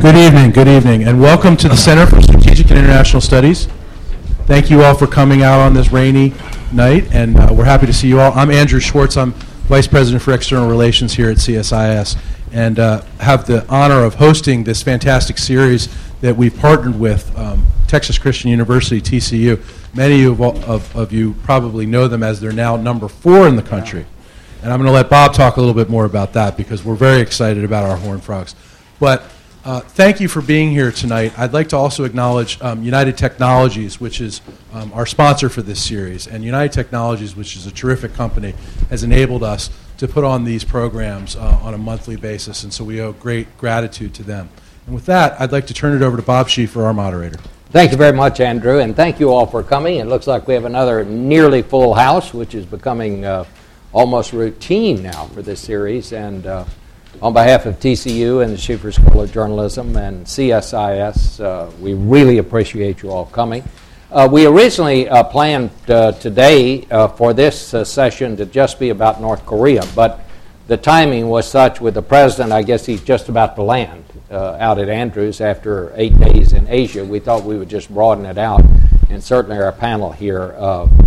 Good evening, good evening, and welcome to the Center for Strategic and International Studies. Thank you all for coming out on this rainy night, and uh, we're happy to see you all. I'm Andrew Schwartz. I'm Vice President for External Relations here at CSIS, and uh, have the honor of hosting this fantastic series that we've partnered with um, Texas Christian University, TCU. Many of, of, of you probably know them as they're now number four in the country. And I'm going to let Bob talk a little bit more about that because we're very excited about our Horned Frogs. But uh, thank you for being here tonight. I'd like to also acknowledge um, United Technologies, which is um, our sponsor for this series. And United Technologies, which is a terrific company, has enabled us to put on these programs uh, on a monthly basis. And so we owe great gratitude to them. And with that, I'd like to turn it over to Bob Schieffer, our moderator. Thank you very much, Andrew, and thank you all for coming. It looks like we have another nearly full house, which is becoming uh, almost routine now for this series. And uh, on behalf of TCU and the Schieffer School of Journalism and CSIS, uh, we really appreciate you all coming. Uh, we originally uh, planned uh, today uh, for this uh, session to just be about North Korea, but the timing was such with the president, I guess he's just about to land out at Andrews after eight days in Asia. We thought we would just broaden it out, and certainly our panel here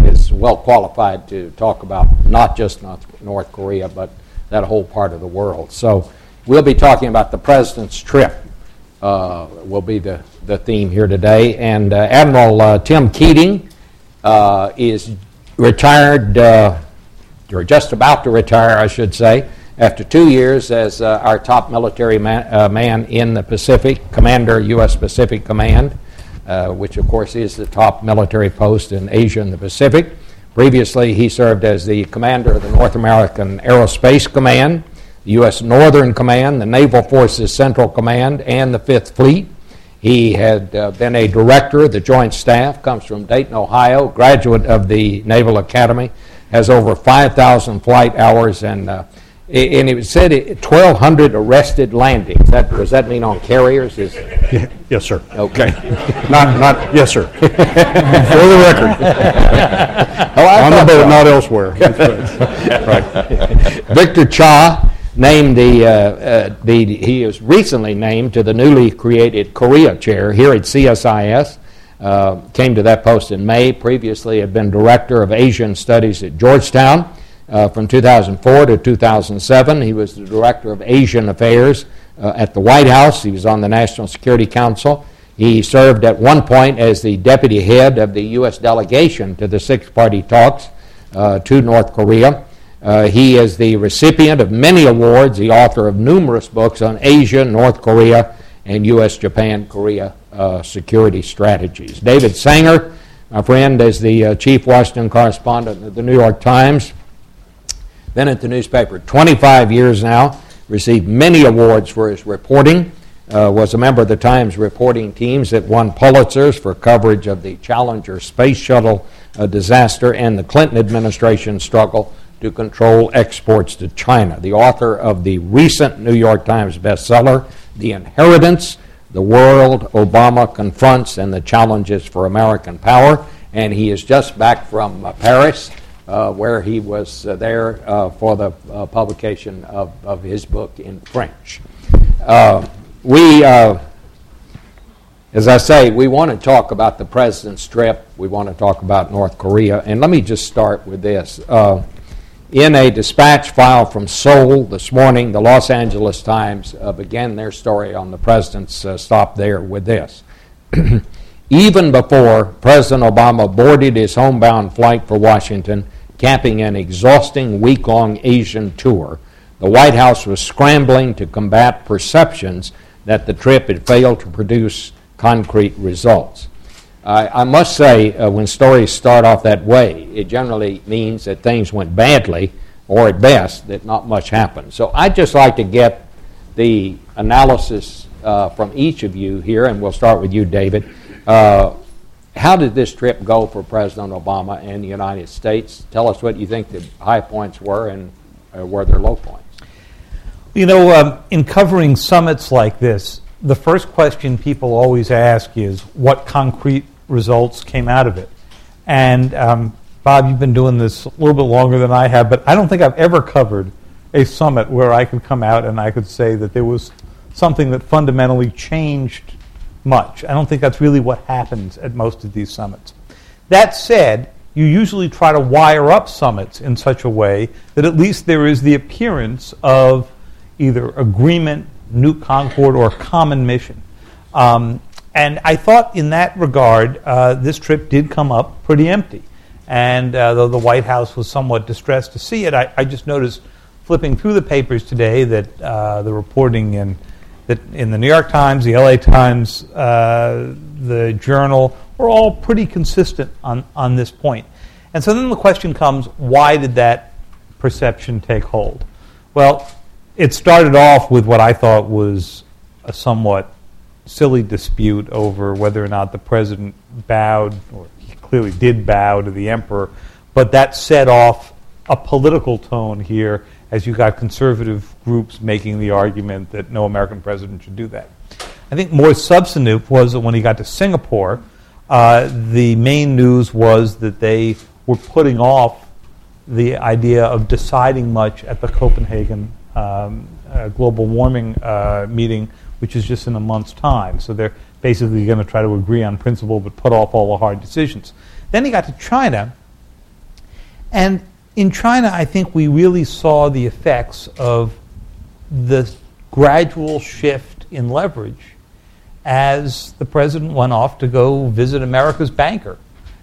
is well qualified to talk about not just North, North Korea, but that whole part of the world. So we'll be talking about the president's trip. Uh, will be the, the theme here today. And uh, Admiral uh, Tim Keating uh, is retired, uh, or just about to retire, I should say, after two years as uh, our top military man, man, in the Pacific, Commander, U.S. Pacific Command, which of course is the top military post in Asia and the Pacific. Previously, he served as the commander of the North American Aerospace Command, the U.S. Northern Command, the Naval Forces Central Command, and the Fifth Fleet. He had uh, been a director of the Joint Staff, comes from Dayton, Ohio, graduate of the Naval Academy, has over 5,000 flight hours, and uh, and it said 1,200 arrested landings. That, does that mean on carriers? Is, yeah, yes, sir. Okay. not, not, yes, sir. For the record. oh, on the boat, so. not elsewhere. right. Victor Cha named the, uh, uh, the, he was recently named to the newly created Korea chair here at CSIS. Uh, came to that post in May. Previously, had been director of Asian Studies at Georgetown. Uh, from 2004 to 2007, he was the Director of Asian Affairs uh, at the White House. He was on the National Security Council. He served at one point as the deputy head of the U.S. delegation to the Six Party Talks uh, to North Korea. Uh, he is the recipient of many awards, the author of numerous books on Asia, North Korea, and U.S. Japan Korea uh, security strategies. David Sanger, my friend, is the uh, chief Washington correspondent of the New York Times been at the newspaper 25 years now, received many awards for his reporting, uh, was a member of the Times reporting teams that won Pulitzers for coverage of the Challenger space shuttle uh, disaster and the Clinton administration struggle to control exports to China. The author of the recent New York Times bestseller, The Inheritance The World Obama Confronts and the Challenges for American Power. And he is just back from uh, Paris where he was uh, there uh, for the uh, publication of, of his book in French. Uh, we, uh, as I say, we want to talk about the president's trip. We want to talk about North Korea. And let me just start with this. in a dispatch file from Seoul this morning, the Los Angeles Times began their story on the president's stop there with this. even before President Obama boarded his homebound flight for Washington, capping an exhausting week long Asian tour, the White House was scrambling to combat perceptions that the trip had failed to produce concrete results. I must say, uh, when stories start off that way, it generally means that things went badly, or at best, that not much happened. So I'd just like to get the analysis uh, from each of you here, and we'll start with you, David. Uh, how did this trip go for President Obama and the United States? Tell us what you think the high points were and uh, were there low points. You know, um, in covering summits like this, the first question people always ask is what concrete results came out of it? And um, Bob, you've been doing this a little bit longer than I have, but I don't think I've ever covered a summit where I could come out and I could say that there was something that fundamentally changed much. I don't think that's really what happens at most of these summits. That said, you usually try to wire up summits in such a way that at least there is the appearance of either agreement, new concord, or common mission. Um, and I thought in that regard, uh, this trip did come up pretty empty. And uh, though the White House was somewhat distressed to see it, I, I just noticed flipping through the papers today that uh, the reporting in, that in the New York Times, the LA Times, uh, the Journal, were all pretty consistent on, on this point. And so then the question comes why did that perception take hold? Well, it started off with what I thought was a somewhat silly dispute over whether or not the president bowed, or he clearly did bow to the emperor, but that set off a political tone here as you got conservative groups making the argument that no American president should do that. I think more substantive was that when he got to Singapore, uh, the main news was that they were putting off the idea of deciding much at the Copenhagen um, uh, global warming uh, meeting, which is just in a month's time. So they're basically going to try to agree on principle but put off all the hard decisions. Then he got to China, and in China, I think we really saw the effects of the gradual shift in leverage as the president went off to go visit America's banker.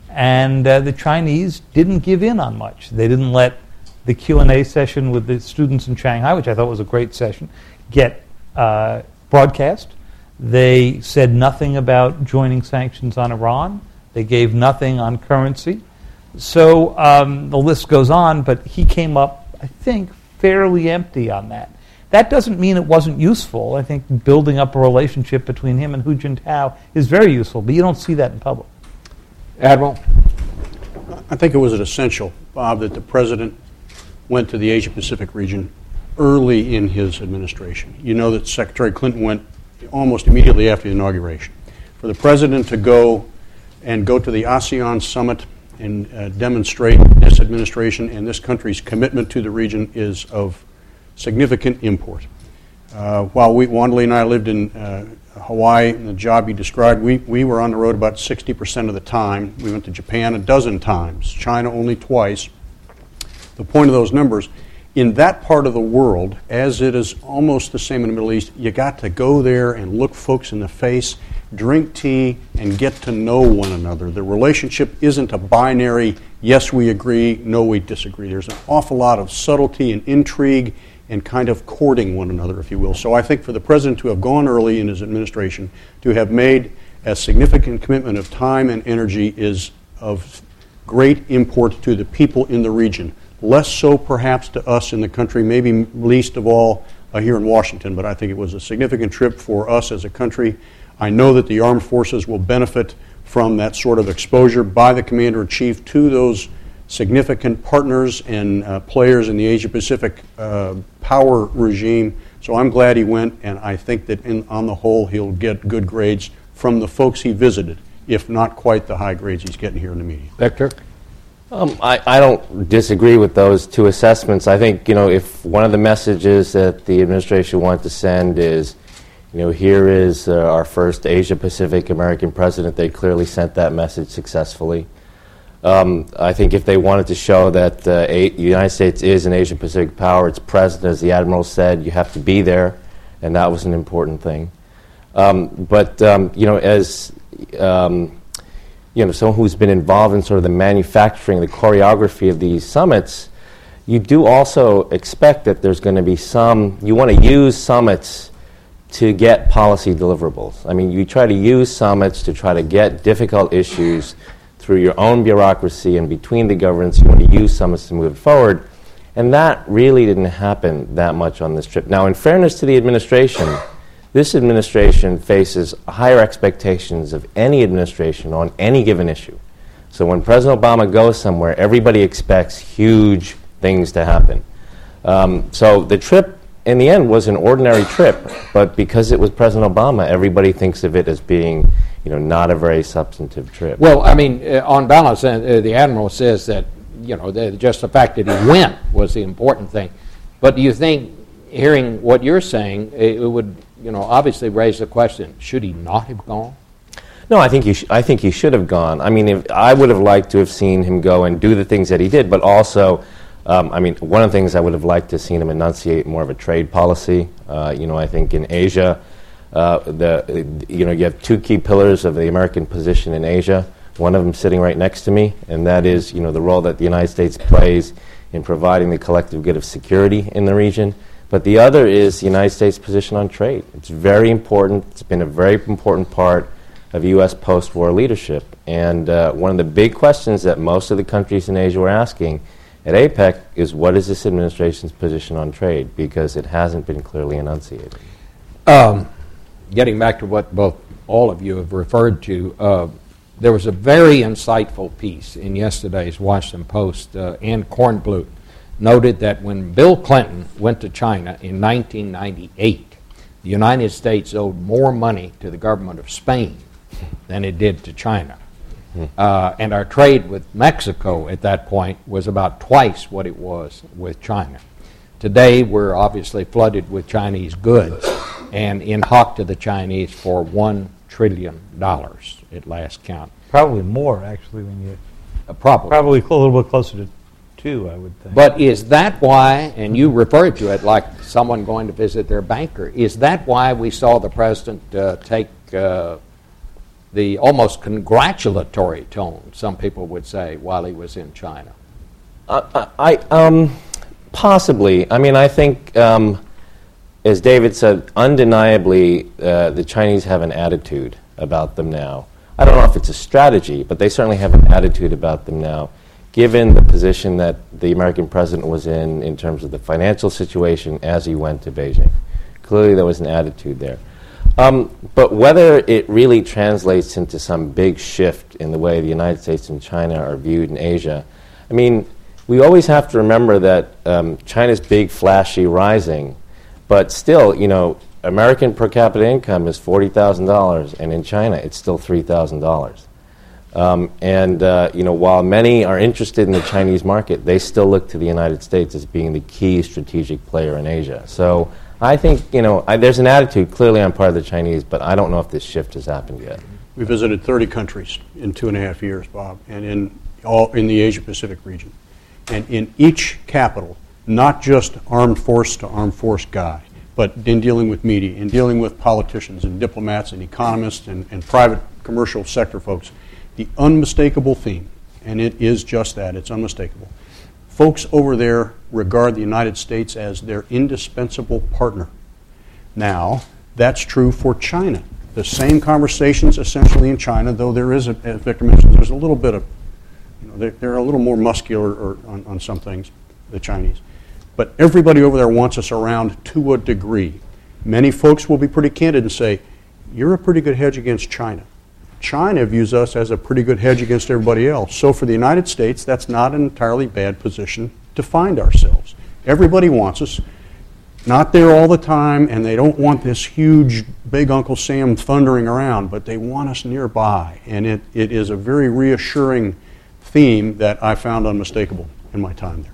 And uh, the Chinese didn't give in on much. They didn't let the Q&A session with the students in Shanghai, which I thought was a great session, get uh, broadcast. They said nothing about joining sanctions on Iran. They gave nothing on currency. So um, the list goes on, but he came up, I think, fairly empty on that. That doesn't mean it wasn't useful. I think building up a relationship between him and Hu Jintao is very useful, but you don't see that in public. Admiral? I think it was an essential, Bob, that the president went to the Asia Pacific region early in his administration. You know that Secretary Clinton went almost immediately after the inauguration. For the president to go and go to the ASEAN summit and uh, demonstrate this administration and this country's commitment to the region is of significant import. Uh, while we, and I lived in uh, Hawaii, the job you described, we, we were on the road about 60% of the time. We went to Japan a dozen times, China only twice. The point of those numbers, in that part of the world, as it is almost the same in the Middle East, you got to go there and look folks in the face, drink tea, and get to know one another. The relationship isn't a binary, yes, we agree, no, we disagree. There's an awful lot of subtlety and intrigue and kind of courting one another, if you will. So I think for the president to have gone early in his administration, to have made a significant commitment of time and energy is of great import to the people in the region. Less so perhaps to us in the country, maybe least of all here in Washington, but I think it was a significant trip for us as a country. I know that the armed forces will benefit from that sort of exposure by the commander in chief to those significant partners and uh, players in the Asia Pacific uh, power regime. So I'm glad he went, and I think that in, on the whole, he'll get good grades from the folks he visited, if not quite the high grades he's getting here in the media. Victor? Um, I, I don't disagree with those two assessments. I think, you know, if one of the messages that the administration wanted to send is, you know, here is uh, our first Asia Pacific American president, they clearly sent that message successfully. Um, I think if they wanted to show that uh, the United States is an Asia Pacific power, it's present, as the Admiral said, you have to be there, and that was an important thing. Um, but, um, you know, as um, you know, someone who's been involved in sort of the manufacturing, the choreography of these summits, you do also expect that there's going to be some, you want to use summits to get policy deliverables. I mean, you try to use summits to try to get difficult issues through your own bureaucracy and between the governments. You want to use summits to move it forward. And that really didn't happen that much on this trip. Now, in fairness to the administration, this administration faces higher expectations of any administration on any given issue. So when President Obama goes somewhere, everybody expects huge things to happen. Um, so the trip, in the end, was an ordinary trip, but because it was President Obama, everybody thinks of it as being you know, not a very substantive trip. Well, I mean, uh, on balance, uh, the admiral says that you know the, just the fact that he went was the important thing. But do you think, hearing what you're saying, it, would you know, obviously raised the question: Should he not have gone? No, I think he. Sh- I think he should have gone. I mean, if, I would have liked to have seen him go and do the things that he did, but also, um, I mean, one of the things I would have liked to have seen him enunciate more of a trade policy. Uh, you know, I think in Asia, uh, the you know you have two key pillars of the American position in Asia. One of them sitting right next to me, and that is you know the role that the United States plays in providing the collective good of security in the region. But the other is the United States' position on trade. It's very important. It's been a very important part of U.S. post war leadership. And uh, one of the big questions that most of the countries in Asia were asking at APEC is what is this administration's position on trade? Because it hasn't been clearly enunciated. Um, getting back to what both all of you have referred to, uh, there was a very insightful piece in yesterday's Washington Post. Uh, Anne Kornblut noted that when Bill Clinton went to China in 1998, the United States owed more money to the government of Spain than it did to China. Uh, and our trade with Mexico at that point was about twice what it was with China. Today, we're obviously flooded with Chinese goods and in hock to the Chinese for $1 trillion at last count. Probably more, actually, when you. Uh, probably. Probably a little bit closer to two, I would think. But is that why, and you referred to it like someone going to visit their banker, is that why we saw the president uh, take uh, the almost congratulatory tone, some people would say, while he was in China? Uh, I, um, possibly. I mean, I think, um, as David said, undeniably, uh, the Chinese have an attitude about them now. I don't know if it's a strategy, but they certainly have an attitude about them now, given the position that the American president was in in terms of the financial situation as he went to Beijing. Clearly, there was an attitude there. Um, but whether it really translates into some big shift in the way the United States and China are viewed in Asia, I mean, we always have to remember that um, China's big, flashy, rising, but still, you know, American per capita income is $40,000, and in China it's still $3,000. Um, and, uh, you know, while many are interested in the Chinese market, they still look to the United States as being the key strategic player in Asia. So I think, you know, I, there's an attitude clearly on part of the Chinese, but I don't know if this shift has happened yet. We visited 30 countries in two and a half years, Bob, and in all in the Asia Pacific region. And in each capital, not just armed force to armed force guy, but in dealing with media, in dealing with politicians and diplomats and economists and, and private commercial sector folks, the unmistakable theme, and it is just that, it's unmistakable, folks over there regard the United States as their indispensable partner. Now, that's true for China. The same conversations essentially in China, though there is, a, as Victor mentioned, there's a little bit of, you know, they're, they're a little more muscular or, on, on some things, the Chinese. But everybody over there wants us around to a degree. Many folks will be pretty candid and say, You're a pretty good hedge against China. China views us as a pretty good hedge against everybody else. So for the United States, that's not an entirely bad position to find ourselves. Everybody wants us, not there all the time, and they don't want this huge big Uncle Sam thundering around, but they want us nearby. And it, it is a very reassuring theme that I found unmistakable in my time there.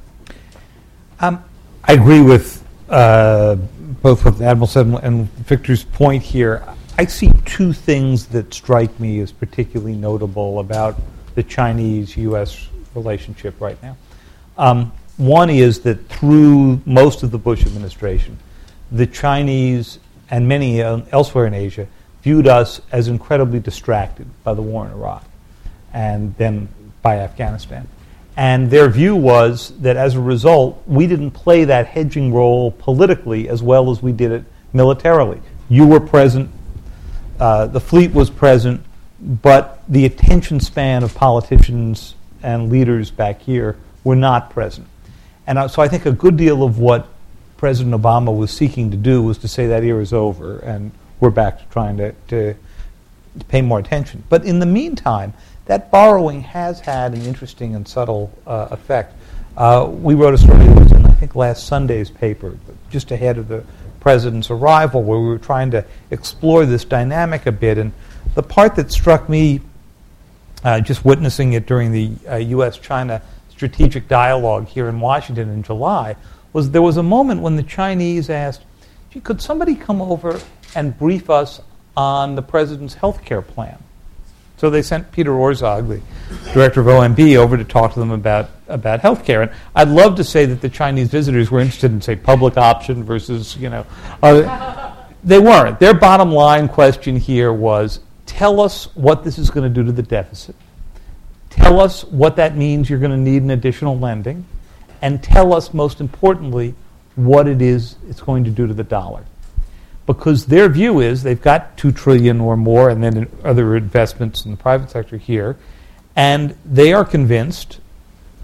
Um, I agree with uh, both what Admiral said and Victor's point here. I see two things that strike me as particularly notable about the Chinese U.S. relationship right now. Um, one is that through most of the Bush administration, the Chinese and many elsewhere in Asia viewed us as incredibly distracted by the war in Iraq and then by Afghanistan. And their view was that as a result, we didn't play that hedging role politically as well as we did it militarily. You were present uh, the fleet was present, but the attention span of politicians and leaders back here were not present. And uh, so I think a good deal of what President Obama was seeking to do was to say that era is over and we're back to trying to, to, to pay more attention. But in the meantime, that borrowing has had an interesting and subtle uh, effect. Uh, we wrote a story that was in, I think, last Sunday's paper, just ahead of the president's arrival, where we were trying to explore this dynamic a bit. And the part that struck me, uh, just witnessing it during the uh, U.S. China strategic dialogue here in Washington in July, was there was a moment when the Chinese asked, could somebody come over and brief us on the president's health care plan? So they sent Peter Orszag, the director of OMB, over to talk to them about, about health care. And I'd love to say that the Chinese visitors were interested in, say, public option versus, you know, uh, they weren't. Their bottom line question here was tell us what this is going to do to the deficit. Tell us what that means you're going to need an additional lending. And tell us, most importantly, what it is it's going to do to the dollar because their view is they've got two trillion or more, and then other investments in the private sector here, and they are convinced,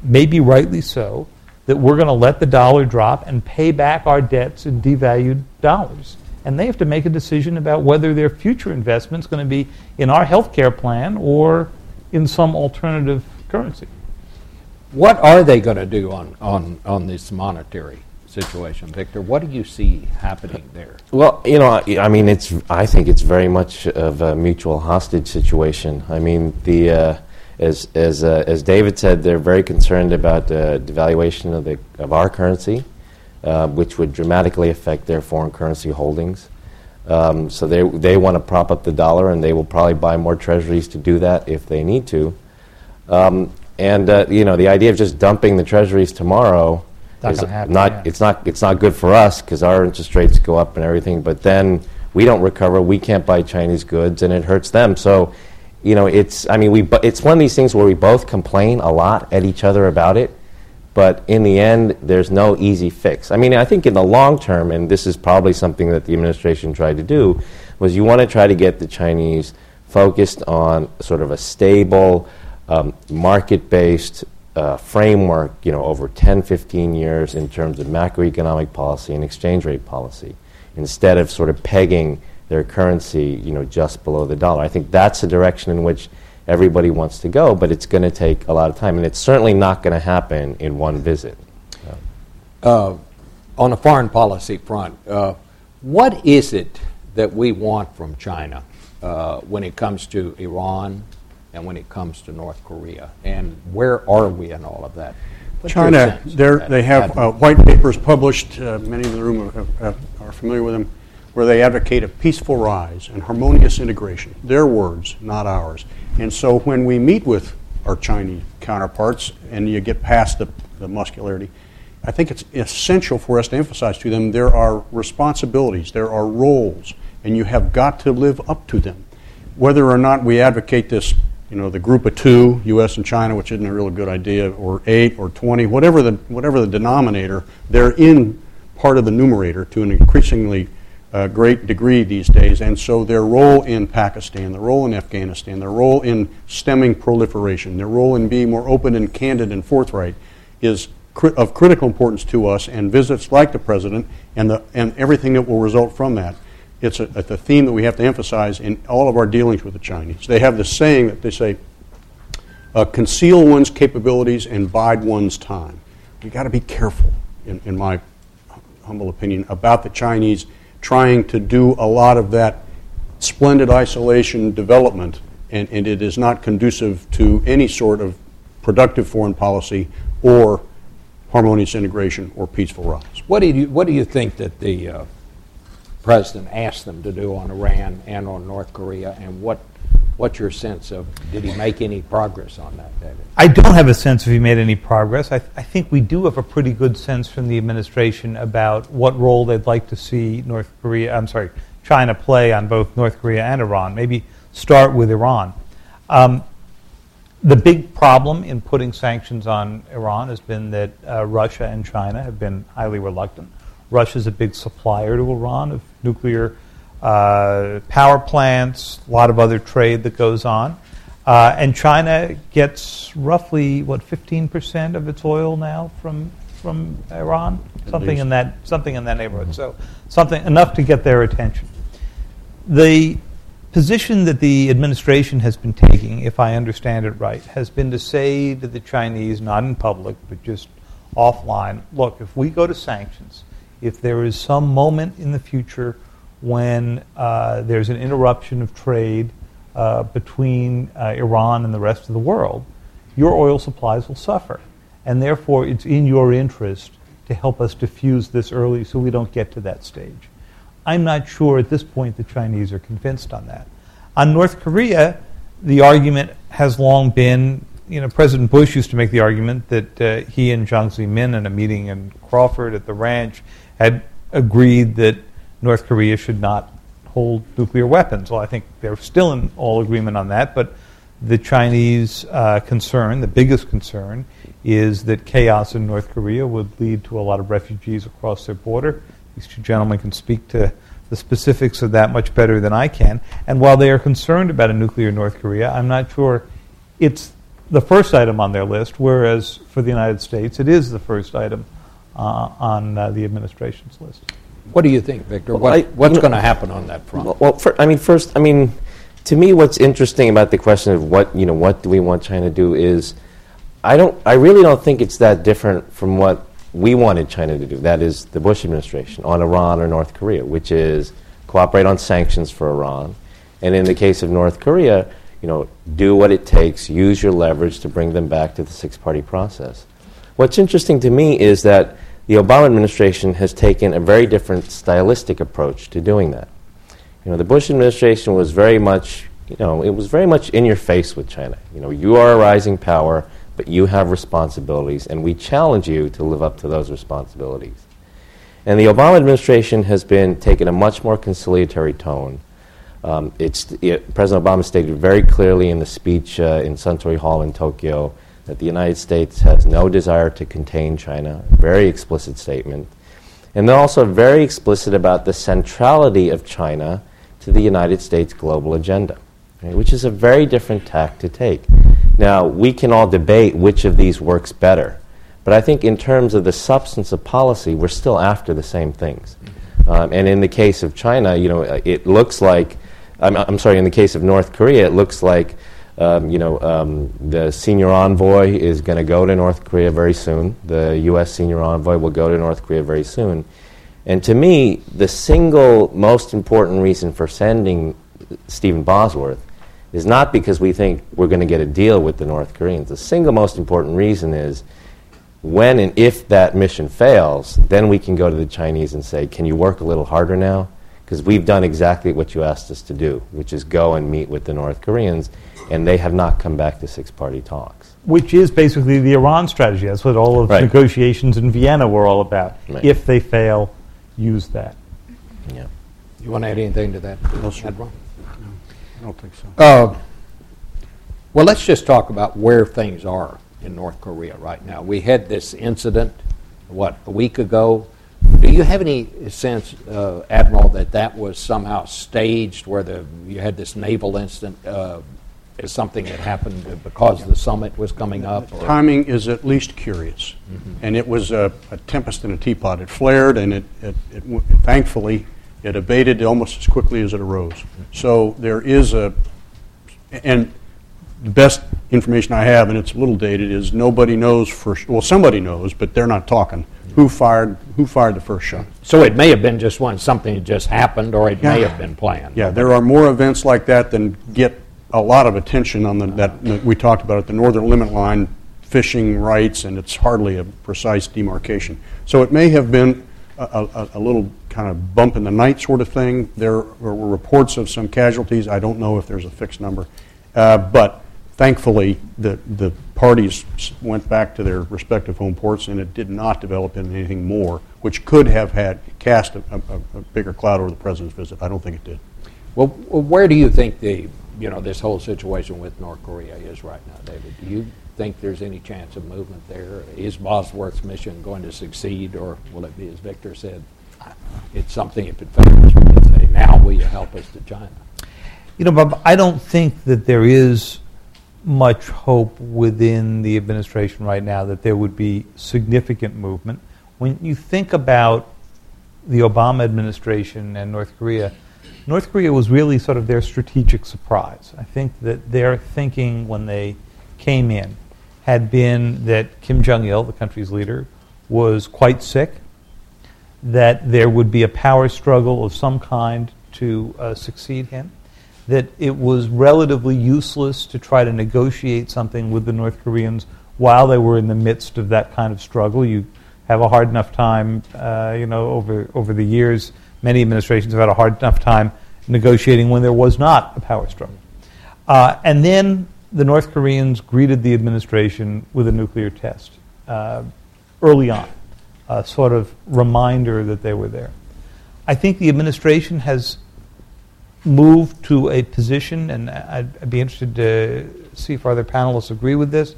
maybe rightly so, that we're going to let the dollar drop and pay back our debts in devalued dollars. And they have to make a decision about whether their future investment is going to be in our health care plan or in some alternative currency. What are they going to do on, on, on this monetary situation. Victor, what do you see happening there? Well, you know, I, I mean, it's. I think it's very much of a mutual hostage situation. I mean, the uh, as as uh, as David said, they're very concerned about the devaluation of the of our currency, uh, which would dramatically affect their foreign currency holdings. Um, so they they want to prop up the dollar, and they will probably buy more treasuries to do that if they need to. Um, and uh, you know, the idea of just dumping the treasuries tomorrow not to happen. Not, yeah. It's not. It's not good for us because our interest rates go up and everything. But then we don't recover. We can't buy Chinese goods, and it hurts them. So, you know, it's. I mean, we. It's one of these things where we both complain a lot at each other about it, but in the end, there's no easy fix. I mean, I think in the long term, and this is probably something that the administration tried to do, was you want to try to get the Chinese focused on sort of a stable, um, market-based uh, framework, you know, over 10, 15 years in terms of macroeconomic policy and exchange rate policy, instead of sort of pegging their currency, you know, just below the dollar. I think that's the direction in which everybody wants to go, but it's going to take a lot of time, and it's certainly not going to happen in one visit. Uh, on the foreign policy front, uh, what is it that we want from China uh, when it comes to Iran, and when it comes to North Korea? And where are we in all of that? What's China, they have uh, white papers published, uh, many in the room are, are familiar with them, where they advocate a peaceful rise and harmonious integration. Their words, not ours. And so when we meet with our Chinese counterparts and you get past the, the muscularity, I think it's essential for us to emphasize to them there are responsibilities, there are roles, and you have got to live up to them. Whether or not we advocate this you know, the group of two, U.S. and China, which isn't a real good idea, or eight or 20, whatever the, whatever the denominator, they're in part of the numerator to an increasingly uh, great degree these days. And so their role in Pakistan, their role in Afghanistan, their role in stemming proliferation, their role in being more open and candid and forthright is cri- of critical importance to us. And visits like the president and, the, and everything that will result from that it's a, a, theme that we have to emphasize in all of our dealings with the Chinese. They have this saying that they say, uh, conceal one's capabilities and bide one's time. You've got to be careful, in, in my humble opinion, about the Chinese trying to do a lot of that splendid isolation development, and, and it is not conducive to any sort of productive foreign policy or harmonious integration or peaceful rise. What do you, what do you think that the uh, president asked them to do on Iran and on North Korea, and what what's your sense of did he make any progress on that, David? I don't have a sense if he made any progress. I, th- I think we do have a pretty good sense from the administration about what role they'd like to see North Korea. I'm sorry, China play on both North Korea and Iran. Maybe start with Iran. Um, the big problem in putting sanctions on Iran has been that uh, Russia and China have been highly reluctant. Russia is a big supplier to Iran of nuclear uh, power plants, a lot of other trade that goes on. Uh, and China gets roughly what 15% of its oil now from from Iran, something in that something in that neighborhood. Mm-hmm. So something enough to get their attention. The position that the administration has been taking, if I understand it right, has been to say to the Chinese, not in public but just offline, look, if we go to sanctions, if there is some moment in the future when uh, there's an interruption of trade uh, between uh, Iran and the rest of the world, your oil supplies will suffer. And therefore, it's in your interest to help us diffuse this early so we don't get to that stage. I'm not sure at this point the Chinese are convinced on that. On North Korea, the argument has long been, you know, President Bush used to make the argument that uh, he and Jiang Zemin in a meeting in Crawford at the ranch had agreed that North Korea should not hold nuclear weapons. Well, I think they're still in all agreement on that, but the Chinese uh, concern, the biggest concern, is that chaos in North Korea would lead to a lot of refugees across their border. These two gentlemen can speak to the specifics of that much better than I can. And while they are concerned about a nuclear North Korea, I'm not sure it's the first item on their list, whereas for the United States, it is the first item uh, on uh, the administration's list. What do you think, Victor? Well, What, I- what's going to happen on that front? Well, fir- I mean, first, I mean, to me, what's interesting about the question of what you know, what do we want China to do is, I don't, I really don't think it's that different from what we wanted China to do. That is the Bush administration on Iran or North Korea, which is cooperate on sanctions for Iran, and in the case of North Korea, you know, do what it takes, use your leverage to bring them back to the six-party process. What's interesting to me is that the Obama administration has taken a very different stylistic approach to doing that. You know, the Bush administration was very much, you know, it was very much in your face with China. You know, you are a rising power, but you have responsibilities, and we challenge you to live up to those responsibilities. And the Obama administration has been taking a much more conciliatory tone. Um, it's, it, President Obama stated very clearly in the speech uh, in Suntory Hall in Tokyo that the United States has no desire to contain China. Very explicit statement. And they're also very explicit about the centrality of China to the United States global agenda, right, which is a very different tack to take. Now, we can all debate which of these works better, but I think in terms of the substance of policy, we're still after the same things. Um, and in the case of China, you know, it looks like, I'm, I'm sorry, in the case of North Korea, it looks like um, you know, um, the senior envoy is going to go to North Korea very soon. The U.S. senior envoy will go to North Korea very soon. And to me, the single most important reason for sending Stephen Bosworth is not because we think we're going to get a deal with the North Koreans. The single most important reason is when and if that mission fails, then we can go to the Chinese and say, can you work a little harder now? Because we've done exactly what you asked us to do, which is go and meet with the North Koreans, and they have not come back to six party talks. Which is basically the Iran strategy. That's what all of the negotiations in Vienna were all about. Right. If they fail, use that. Yeah. You want to add anything to that? No, sir. Admiral? I don't think so. Uh, well, let's just talk about where things are in North Korea right now. We had this incident, what, a week ago? Do you have any sense, uh, Admiral, that that was somehow staged, where the, you had this naval incident uh, as something that happened because the summit was coming up? Timing is at least curious. Mm-hmm. And it was a, a tempest in a teapot. It flared, and it, it, it thankfully it abated almost as quickly as it arose. Mm-hmm. So there is a, and the best information I have, and it's a little dated, is nobody knows for well somebody knows, but they're not talking mm-hmm. who fired who fired the first shot. So it may have been just one, something that just happened, or it may have been planned. Yeah, there are more events like that than get a lot of attention on the, that, we talked about at the northern limit line, fishing rights, and it's hardly a precise demarcation. So it may have been a, a, a little kind of bump in the night sort of thing. There were reports of some casualties. I don't know if there's a fixed number. Uh, but thankfully, the, the parties went back to their respective home ports, and it did not develop into anything more, which could have had cast a, a, a bigger cloud over the president's visit. I don't think it did. Well, where do you think the, you know, this whole situation with North Korea is right now, David? Do you think there's any chance of movement there? Is Bosworth's mission going to succeed, or will it be, as Victor said, it's something if it fails, we can say, now will you help us to China? You know, Bob, I don't think that there is much hope within the administration right now that there would be significant movement. When you think about the Obama administration and North Korea, North Korea was really sort of their strategic surprise. I think that their thinking when they came in had been that Kim Jong il, the country's leader, was quite sick, that there would be a power struggle of some kind to uh, succeed him, that it was relatively useless to try to negotiate something with the North Koreans while they were in the midst of that kind of struggle. You have a hard enough time, uh, you know, over over the years Many administrations have had a hard enough time negotiating when there was not a power struggle. Uh, and then the North Koreans greeted the administration with a nuclear test uh, early on, a sort of reminder that they were there. I think the administration has moved to a position, and I'd, I'd be interested to see if other panelists agree with this,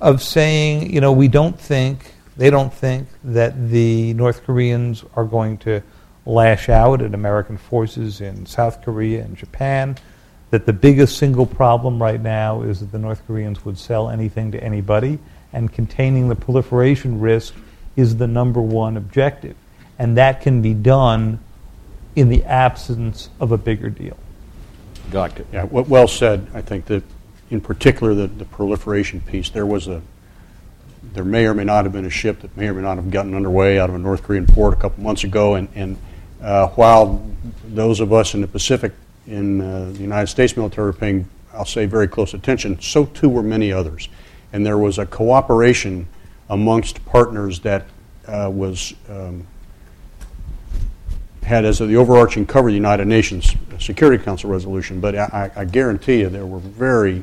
of saying, you know, we don't think, they don't think that the North Koreans are going to lash out at American forces in South Korea and Japan, that the biggest single problem right now is that the North Koreans would sell anything to anybody, and containing the proliferation risk is the number one objective. And that can be done in the absence of a bigger deal. Doctor. Yeah, well said. I think that, in particular, the, the proliferation piece, there was a, there may or may not have been a ship that may or may not have gotten underway out of a North Korean port a couple months ago, and, and uh, while those of us in the Pacific, in uh, the United States military were paying, I'll say, very close attention, so too were many others. And there was a cooperation amongst partners that uh, was um, had as the overarching cover the United Nations Security Council resolution, but I, I guarantee you there were very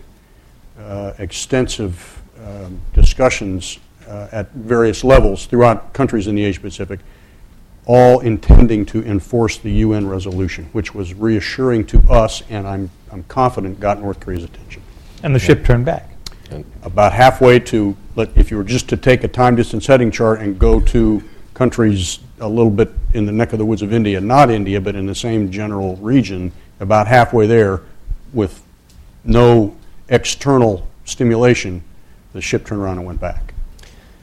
uh, extensive um, discussions uh, at various levels throughout countries in the Asia Pacific, all intending to enforce the UN resolution, which was reassuring to us, and I'm, I'm confident got North Korea's attention. And the ship turned back. About halfway to, let- if you were just to take a time distance heading chart and go to countries a little bit in the neck of the woods of India, not India, but in the same general region, about halfway there, with no external stimulation, the ship turned around and went back.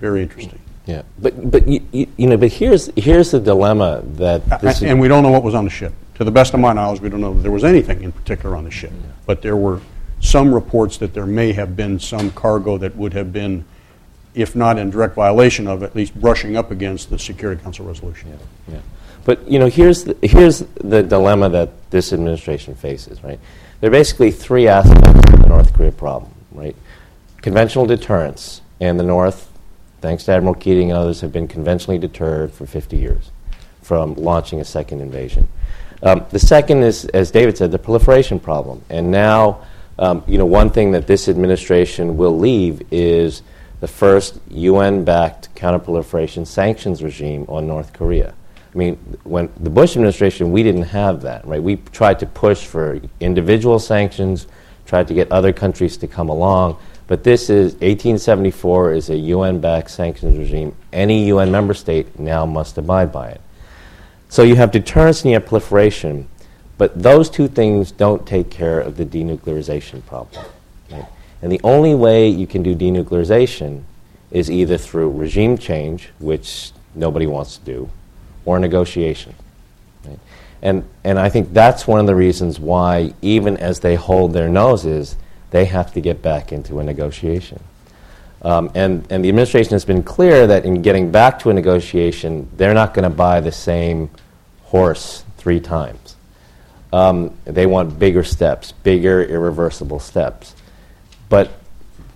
Very interesting. Yeah, but but you, you, you know, but here's here's the dilemma that this And and we don't know what was on the ship. To the best of my knowledge, we don't know that there was anything in particular on the ship. But there were some reports that there may have been some cargo that would have been, if not in direct violation of, at least brushing up against the Security Council resolution. Yeah. But you know, here's the, here's the dilemma that this administration faces. Right, there are basically three aspects of the North Korea problem. Right, conventional deterrence, and the North, thanks to Admiral Keating and others, have been conventionally deterred for 50 years from launching a second invasion. Um, the second is, as David said, the proliferation problem, and now. Um, you know, one thing that this administration will leave is the first UN-backed counterproliferation sanctions regime on North Korea. I mean, when the Bush administration, we didn't have that, right? We tried to push for individual sanctions, tried to get other countries to come along, but this is 1874 is a UN-backed sanctions regime. Any UN member state now must abide by it. So you have deterrence and you have proliferation, but those two things don't take care of the denuclearization problem. right? And the only way you can do denuclearization is either through regime change, which nobody wants to do, or negotiation. right? And, and I think that's one of the reasons why, even as they hold their noses, they have to get back into a negotiation. Um, and, and the administration has been clear that in getting back to a negotiation, they're not going to buy the same horse three times. Um, they want bigger steps, bigger, irreversible steps. But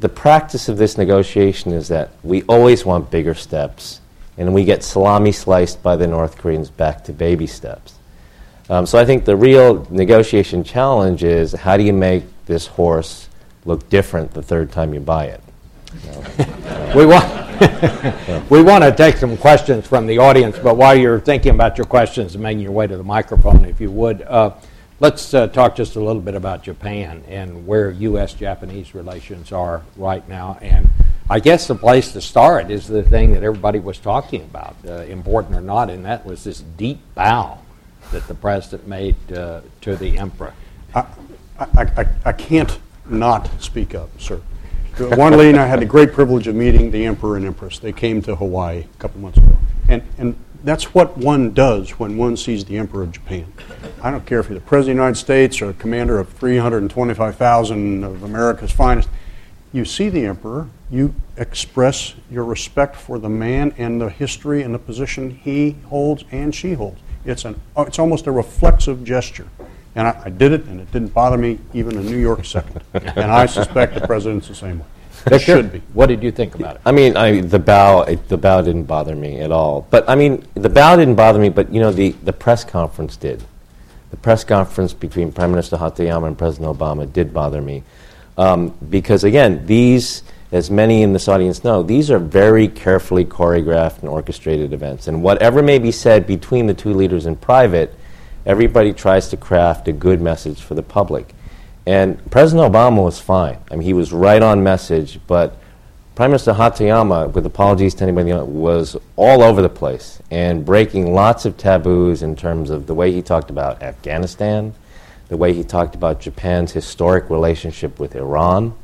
the practice of this negotiation is that we always want bigger steps, and we get salami sliced by the North Koreans back to baby steps. Um, so I think the real negotiation challenge is how do you make this horse look different the third time you buy it? We want, we want to take some questions from the audience, but while you're thinking about your questions and making your way to the microphone, if you would, uh, let's uh, talk just a little bit about Japan and where U.S.-Japanese relations are right now. And I guess the place to start is the thing that everybody was talking about, uh, important or not, and that was this deep bow that the president made uh, to the emperor. I, I, I, I can't not speak up, sir. Wanda Lee and I had the great privilege of meeting the Emperor and Empress. They came to Hawaii a couple months ago. And, and that's what one does when one sees the Emperor of Japan. I don't care if you're the President of the United States or commander of 325,000 of America's finest. You see the Emperor, you express your respect for the man and the history and the position he holds and she holds. It's, an, it's almost a reflexive gesture. And I, I did it, and it didn't bother me even a New York second. and I suspect the president's the same way. Victor, should be. what did you think about it? I mean, I, the bow, it, the bow didn't bother me at all. But I mean, the bow didn't bother me. But you know, the, the press conference did. The press conference between Prime Minister Hatoyama and President Obama did bother me, um, because again, these, as many in this audience know, these are very carefully choreographed and orchestrated events. And whatever may be said between the two leaders in private, everybody tries to craft a good message for the public. And President Obama was fine. I mean, he was right on message, but Prime Minister Hatoyama, with apologies to anybody, was all over the place and breaking lots of taboos in terms of the way he talked about Afghanistan, the way he talked about Japan's historic relationship with Iran,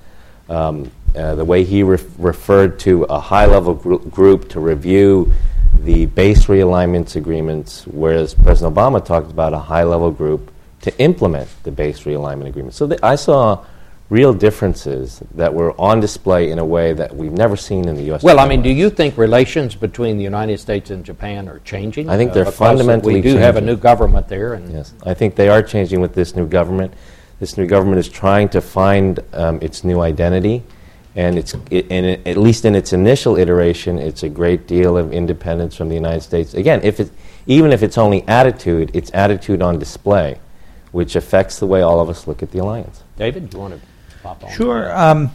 um, uh, the way he ref- referred to a high level gr- group to review the base realignments agreements, whereas President Obama talked about a high level group to implement the base realignment agreement. So th- I saw real differences that were on display in a way that we've never seen in the U.S. Well, I mean, do you think relations between the United States and Japan are changing? I think they're because fundamentally We do have a new government there, and Yes, I think they are changing with this new government. This new government is trying to find um, its new identity, and it's it, and it, at least in its initial iteration, it's a great deal of independence from the United States. Again, if it, even if it's only attitude, it's attitude on display, which affects the way all of us look at the alliance. David, do you want to pop on? Sure. Um,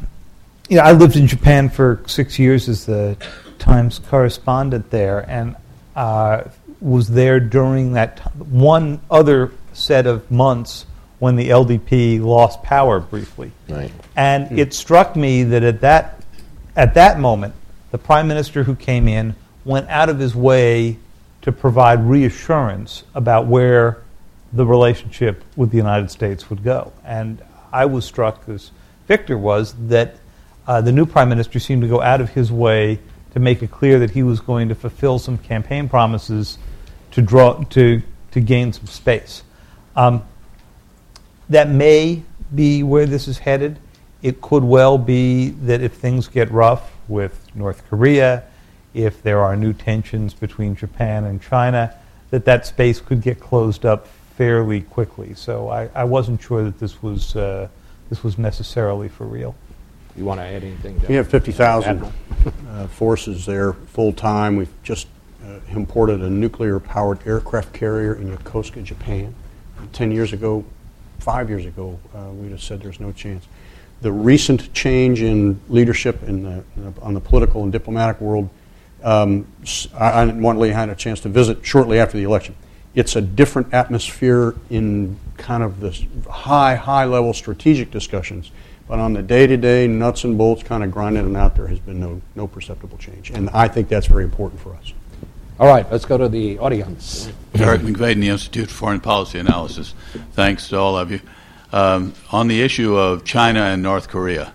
you know, I lived in Japan for six years as the Times correspondent there, and uh, was there during that t- one other set of months when the LDP lost power briefly. Right. And it struck me that at that, at that moment, the prime minister who came in went out of his way to provide reassurance about where the relationship with the United States would go. And I was struck, as Victor was, that uh, the new prime minister seemed to go out of his way to make it clear that he was going to fulfill some campaign promises to draw to to gain some space. Um, that may be where this is headed. It could well be that if things get rough with North Korea, if there are new tensions between Japan and China, that that space could get closed up fairly quickly. So I, I wasn't sure that this was uh, this was necessarily for real. You want to add anything? We have 50,000 uh, forces there full-time. We've just uh, imported a nuclear-powered aircraft carrier in Yokosuka, Japan. 10 years ago, five years ago, uh, we'd have said there's no chance. The recent change in leadership in the, in the- on the political and diplomatic world, um, I, I Lee had a chance to visit shortly after the election. It's a different atmosphere in kind of the high, high-level strategic discussions. But on the day-to-day nuts and bolts, kind of grinding it out, there has been no, no perceptible change. And I think that's very important for us. All right, let's go to the audience. Eric McVadon, the Institute for Foreign Policy Analysis. Thanks to all of you. Um, on the issue of China and North Korea,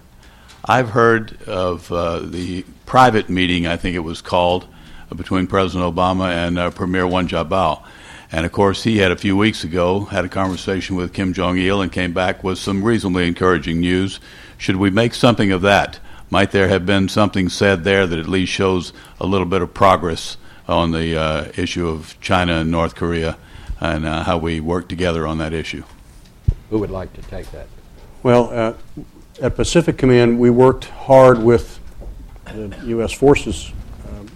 I've heard of uh, the private meeting, I think it was called, uh, between President Obama and uh, Premier Wen Jiabao. And of course, he had a few weeks ago had a conversation with Kim Jong il and came back with some reasonably encouraging news. Should we make something of that? Might there have been something said there that at least shows a little bit of progress on the uh, issue of China and North Korea and uh, how we work together on that issue? Who would like to take that? Well, uh, at Pacific Command, we worked hard with the U.S. Forces um,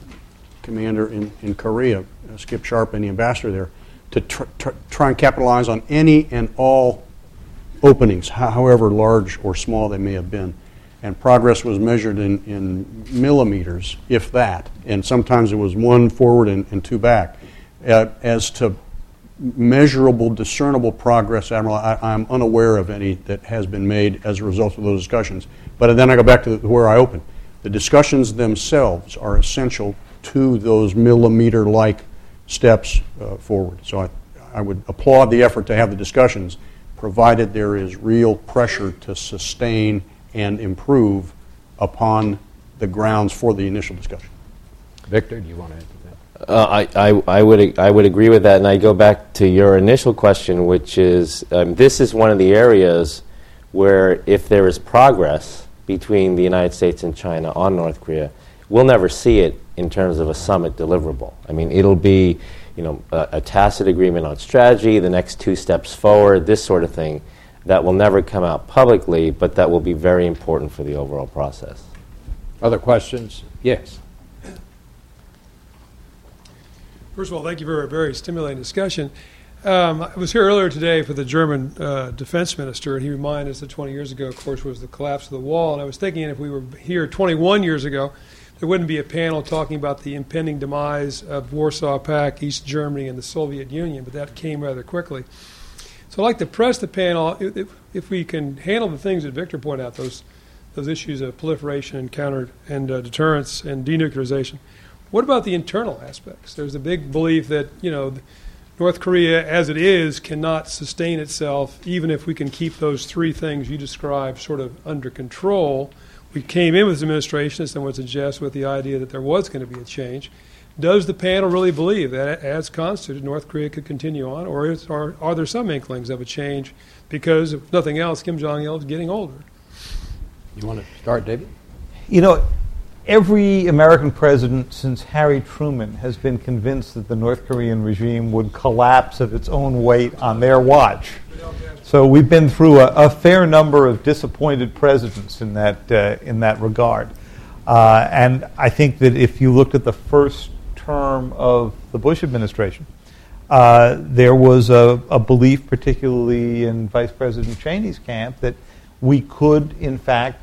commander in, in Korea, uh, Skip Sharp, and the ambassador there, to tr- tr- try and capitalize on any and all openings, however large or small they may have been. And progress was measured in, in millimeters, if that, and sometimes it was one forward and, and two back. Uh, as to measurable, discernible progress, Admiral, I, I'm unaware of any that has been made as a result of those discussions. But then I go back to the, where I opened. The discussions themselves are essential to those millimeter-like steps uh, forward. So I, I would applaud the effort to have the discussions, provided there is real pressure to sustain and improve upon the grounds for the initial discussion. Victor, do you want to add to that? Uh, I, I, I, would, I would agree with that, and I go back to your initial question, which is um, this is one of the areas where if there is progress between the United States and China on North Korea, we'll never see it in terms of a summit deliverable. I mean, it'll be you know, a, a tacit agreement on strategy, the next two steps forward, this sort of thing, that will never come out publicly, but that will be very important for the overall process. Other questions? Yes. First of all, thank you for a very stimulating discussion. Um, I was here earlier today for the German uh, defense minister, and he reminded us that 20 years ago, of course, was the collapse of the wall. And I was thinking if we were here 21 years ago, there wouldn't be a panel talking about the impending demise of Warsaw Pact, East Germany, and the Soviet Union, but that came rather quickly. So I'd like to press the panel if, if we can handle the things that Victor pointed out, those those issues of proliferation and counter and uh, deterrence and denuclearization. What about the internal aspects? There's a big belief that you know North Korea, as it is, cannot sustain itself, even if we can keep those three things you described sort of under control. We came in with this administration, as someone suggests, with the idea that there was going to be a change. Does the panel really believe that, as constituted, North Korea could continue on, or is, are, are there some inklings of a change because, if nothing else, Kim Jong il is getting older? You want to start, David? You know, every American president since Harry Truman has been convinced that the North Korean regime would collapse of its own weight on their watch. So we've been through a, a fair number of disappointed presidents in that uh, in that regard, uh, and I think that if you looked at the first term of the Bush administration, uh, there was a, a belief, particularly in Vice President Cheney's camp, that we could, in fact,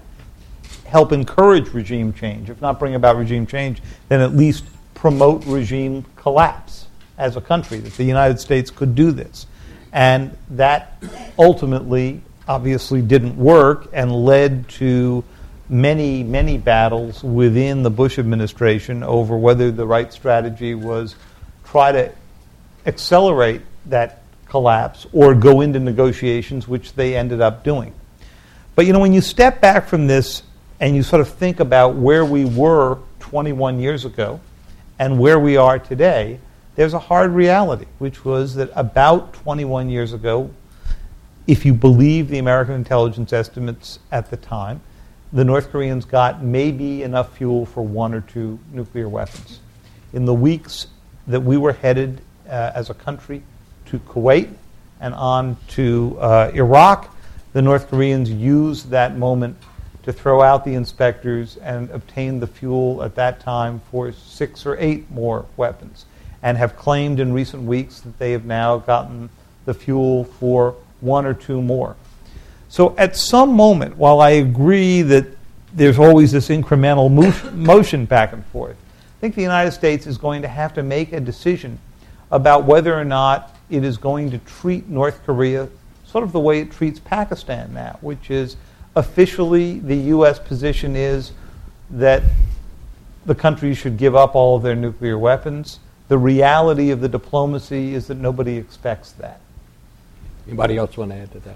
help encourage regime change. If not bring about regime change, then at least promote regime collapse as a country, that the United States could do this. And that ultimately, obviously, didn't work and led to many, many battles within the Bush administration over whether the right strategy was try to accelerate that collapse or go into negotiations, which they ended up doing. But you know, when you step back from this and you sort of think about where we were 21 years ago and where we are today, there's a hard reality, which was that about 21 years ago, if you believe the American intelligence estimates at the time, the North Koreans got maybe enough fuel for one or two nuclear weapons. In the weeks that we were headed uh, as a country to Kuwait and on to uh, Iraq, the North Koreans used that moment to throw out the inspectors and obtain the fuel at that time for six or eight more weapons and have claimed in recent weeks that they have now gotten the fuel for one or two more. So at some moment, while I agree that there's always this incremental motion back and forth, I think the United States is going to have to make a decision about whether or not it is going to treat North Korea sort of the way it treats Pakistan now, which is officially the U.S. position is that the country should give up all of their nuclear weapons. The reality of the diplomacy is that nobody expects that. Anybody else want to add to that?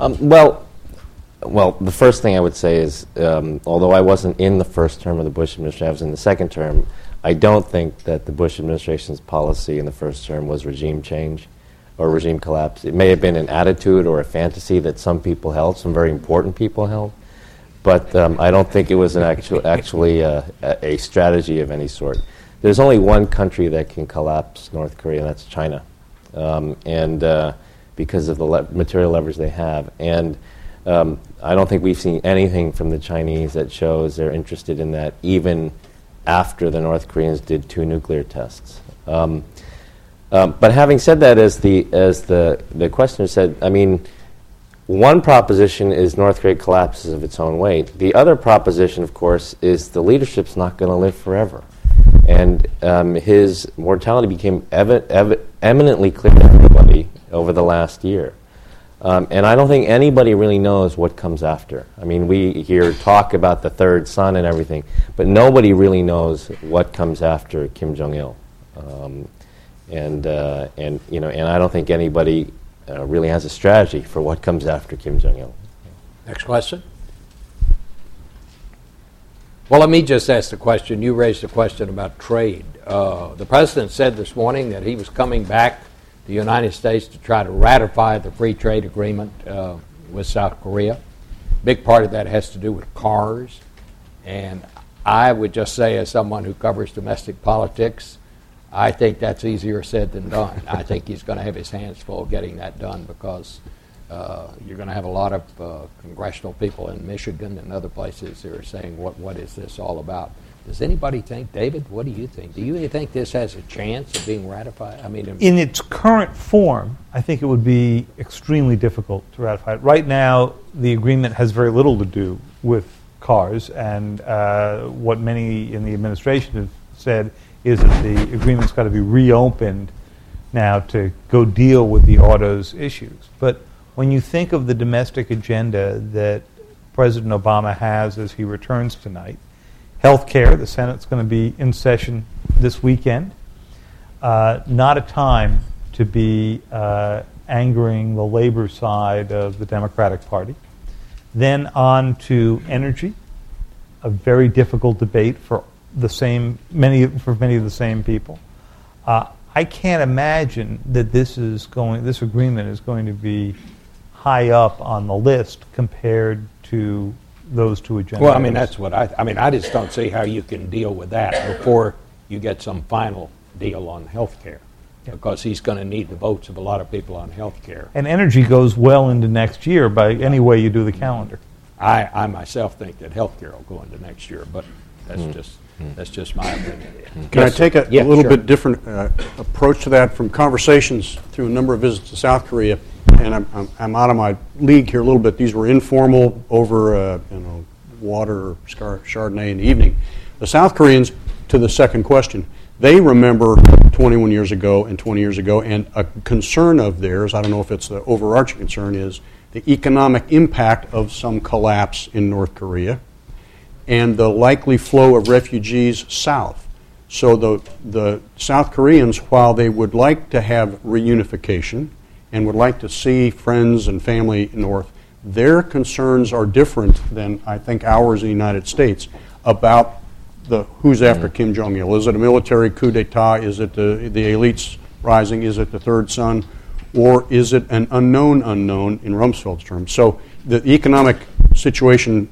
Um, well, well, the first thing I would say is, um, although I wasn't in the first term of the Bush administration, I was in the second term. I don't think that the Bush administration's policy in the first term was regime change or regime collapse. It may have been an attitude or a fantasy that some people held, some very important people held, but um, I don't think it was an actual, actually uh, a strategy of any sort there's only one country that can collapse North Korea, and that's China, um, and uh, because of the le- material leverage they have. And um, I don't think we've seen anything from the Chinese that shows they're interested in that, even after the North Koreans did two nuclear tests. Um, um but having said that, as the as the the questioner said, I mean. One proposition is North Korea collapses of its own weight. The other proposition, of course, is the leadership's not going to live forever and um, his mortality became eminently clear to everybody over the last year. Um, and I don't think anybody really knows what comes after. I mean, we hear talk about the third son and everything, but nobody really knows what comes after Kim Jong Il. Um, and uh, and you know, and I don't think anybody uh, really has a strategy for what comes after Kim Jong Il. Next question. Well, let me just ask the question. You raised a question about trade. Uh, the president said this morning that he was coming back the United States to try to ratify the free trade agreement uh, with South Korea. Big part of that has to do with cars. And I would just say, as someone who covers domestic politics, I think that's easier said than done. I think he's going to have his hands full getting that done because Uh, you're going to have a lot of uh, congressional people in Michigan and other places who are saying, what, what is this all about? Does anybody think, David, what do you think? Do you think this has a chance of being ratified? I mean, In its current form, I think it would be extremely difficult to ratify it. Right now, the agreement has very little to do with cars, and uh, what many in the administration have said is that the agreement's got to be reopened now to go deal with the autos issues. But when you think of the domestic agenda that President Obama has as he returns tonight, health care, the Senate's going to be in session this weekend. Uh, not a time to be uh, angering the labor side of the Democratic Party. Then on to energy, a very difficult debate for the same many for many of the same people. Uh, I can't imagine that this is going. This agreement is going to be high up on the list compared to those two agendas. well, I mean, that's what I, I mean, I just don't see how you can deal with that before you get some final deal on health care. Because he's going to need the votes of a lot of people on health care. and energy goes well into next year by any way you do the calendar. I, I myself think that health care will go into next year, but that's just, that's just my opinion. Can I take a a little sure. bit different uh, approach to that from conversations through a number of visits to South Korea? And I'm- I'm I'm out of my league here a little bit. These were informal over, uh, you know, water or Chardonnay in the evening. The South Koreans, to the second question, they remember 21 years ago and 20 years ago, and a concern of theirs, I don't know if it's the overarching concern, is the economic impact of some collapse in North Korea and the likely flow of refugees south. So the, the South Koreans, while they would like to have reunification and would like to see friends and family north, their concerns are different than I think ours in the United States about the who's after mm. Kim Jong Il. Is it a military coup d'état? Is it the, the elites rising? Is it the third son? Or is it an unknown unknown in Rumsfeld's terms? So the economic situation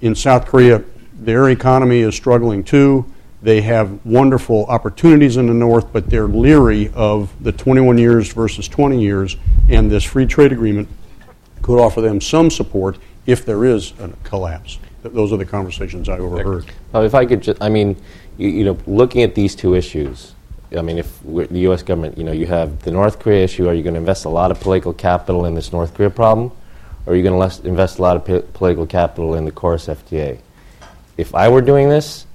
in South Korea, their economy is struggling too. They have wonderful opportunities in the north, but they're leery of the 21 years versus 20 years, and this free trade agreement could offer them some support if there is a collapse. Th- Those are the conversations I overheard. If I could just, I mean, you, you know, looking at these two issues, I mean, if the U.S. government, you know, you have the North Korea issue, are you going to invest a lot of political capital in this North Korea problem, or are you going to invest a lot of p- political capital in the KORUS FTA? If I were doing this,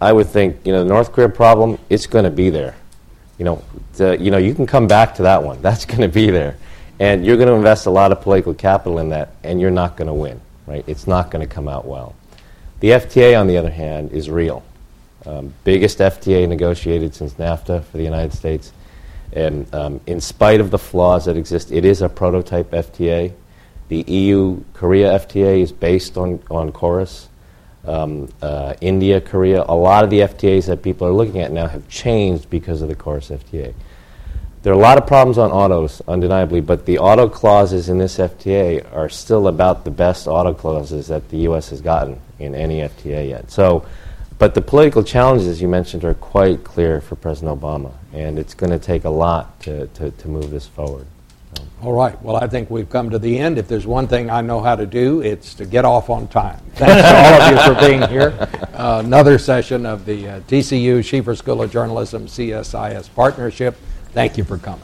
I would think, you know, the North Korea problem, it's going to be there. You know, the, you know, you can come back to that one. That's going to be there, and you're going to invest a lot of political capital in that, and you're not going to win. Right? It's not going to come out well. The FTA, on the other hand, is real. Um, biggest FTA negotiated since NAFTA for the United States. And um, in spite of the flaws that exist, it is a prototype FTA. The EU Korea FTA is based on, on KORUS. Um, uh, India, Korea, a lot of the FTAs that people are looking at now have changed because of the KORUS FTA. There are a lot of problems on autos, undeniably, but the auto clauses in this FTA are still about the best auto clauses that the U.S. has gotten in any FTA yet. So, but the political challenges, you mentioned, are quite clear for President Obama, and it's going to take a lot to, to, to move this forward. All right. Well, I think we've come to the end. If there's one thing I know how to do, it's to get off on time. Thanks to all of you for being here. Uh, another session of the uh, TCU Schieffer School of Journalism CSIS partnership. Thank you for coming.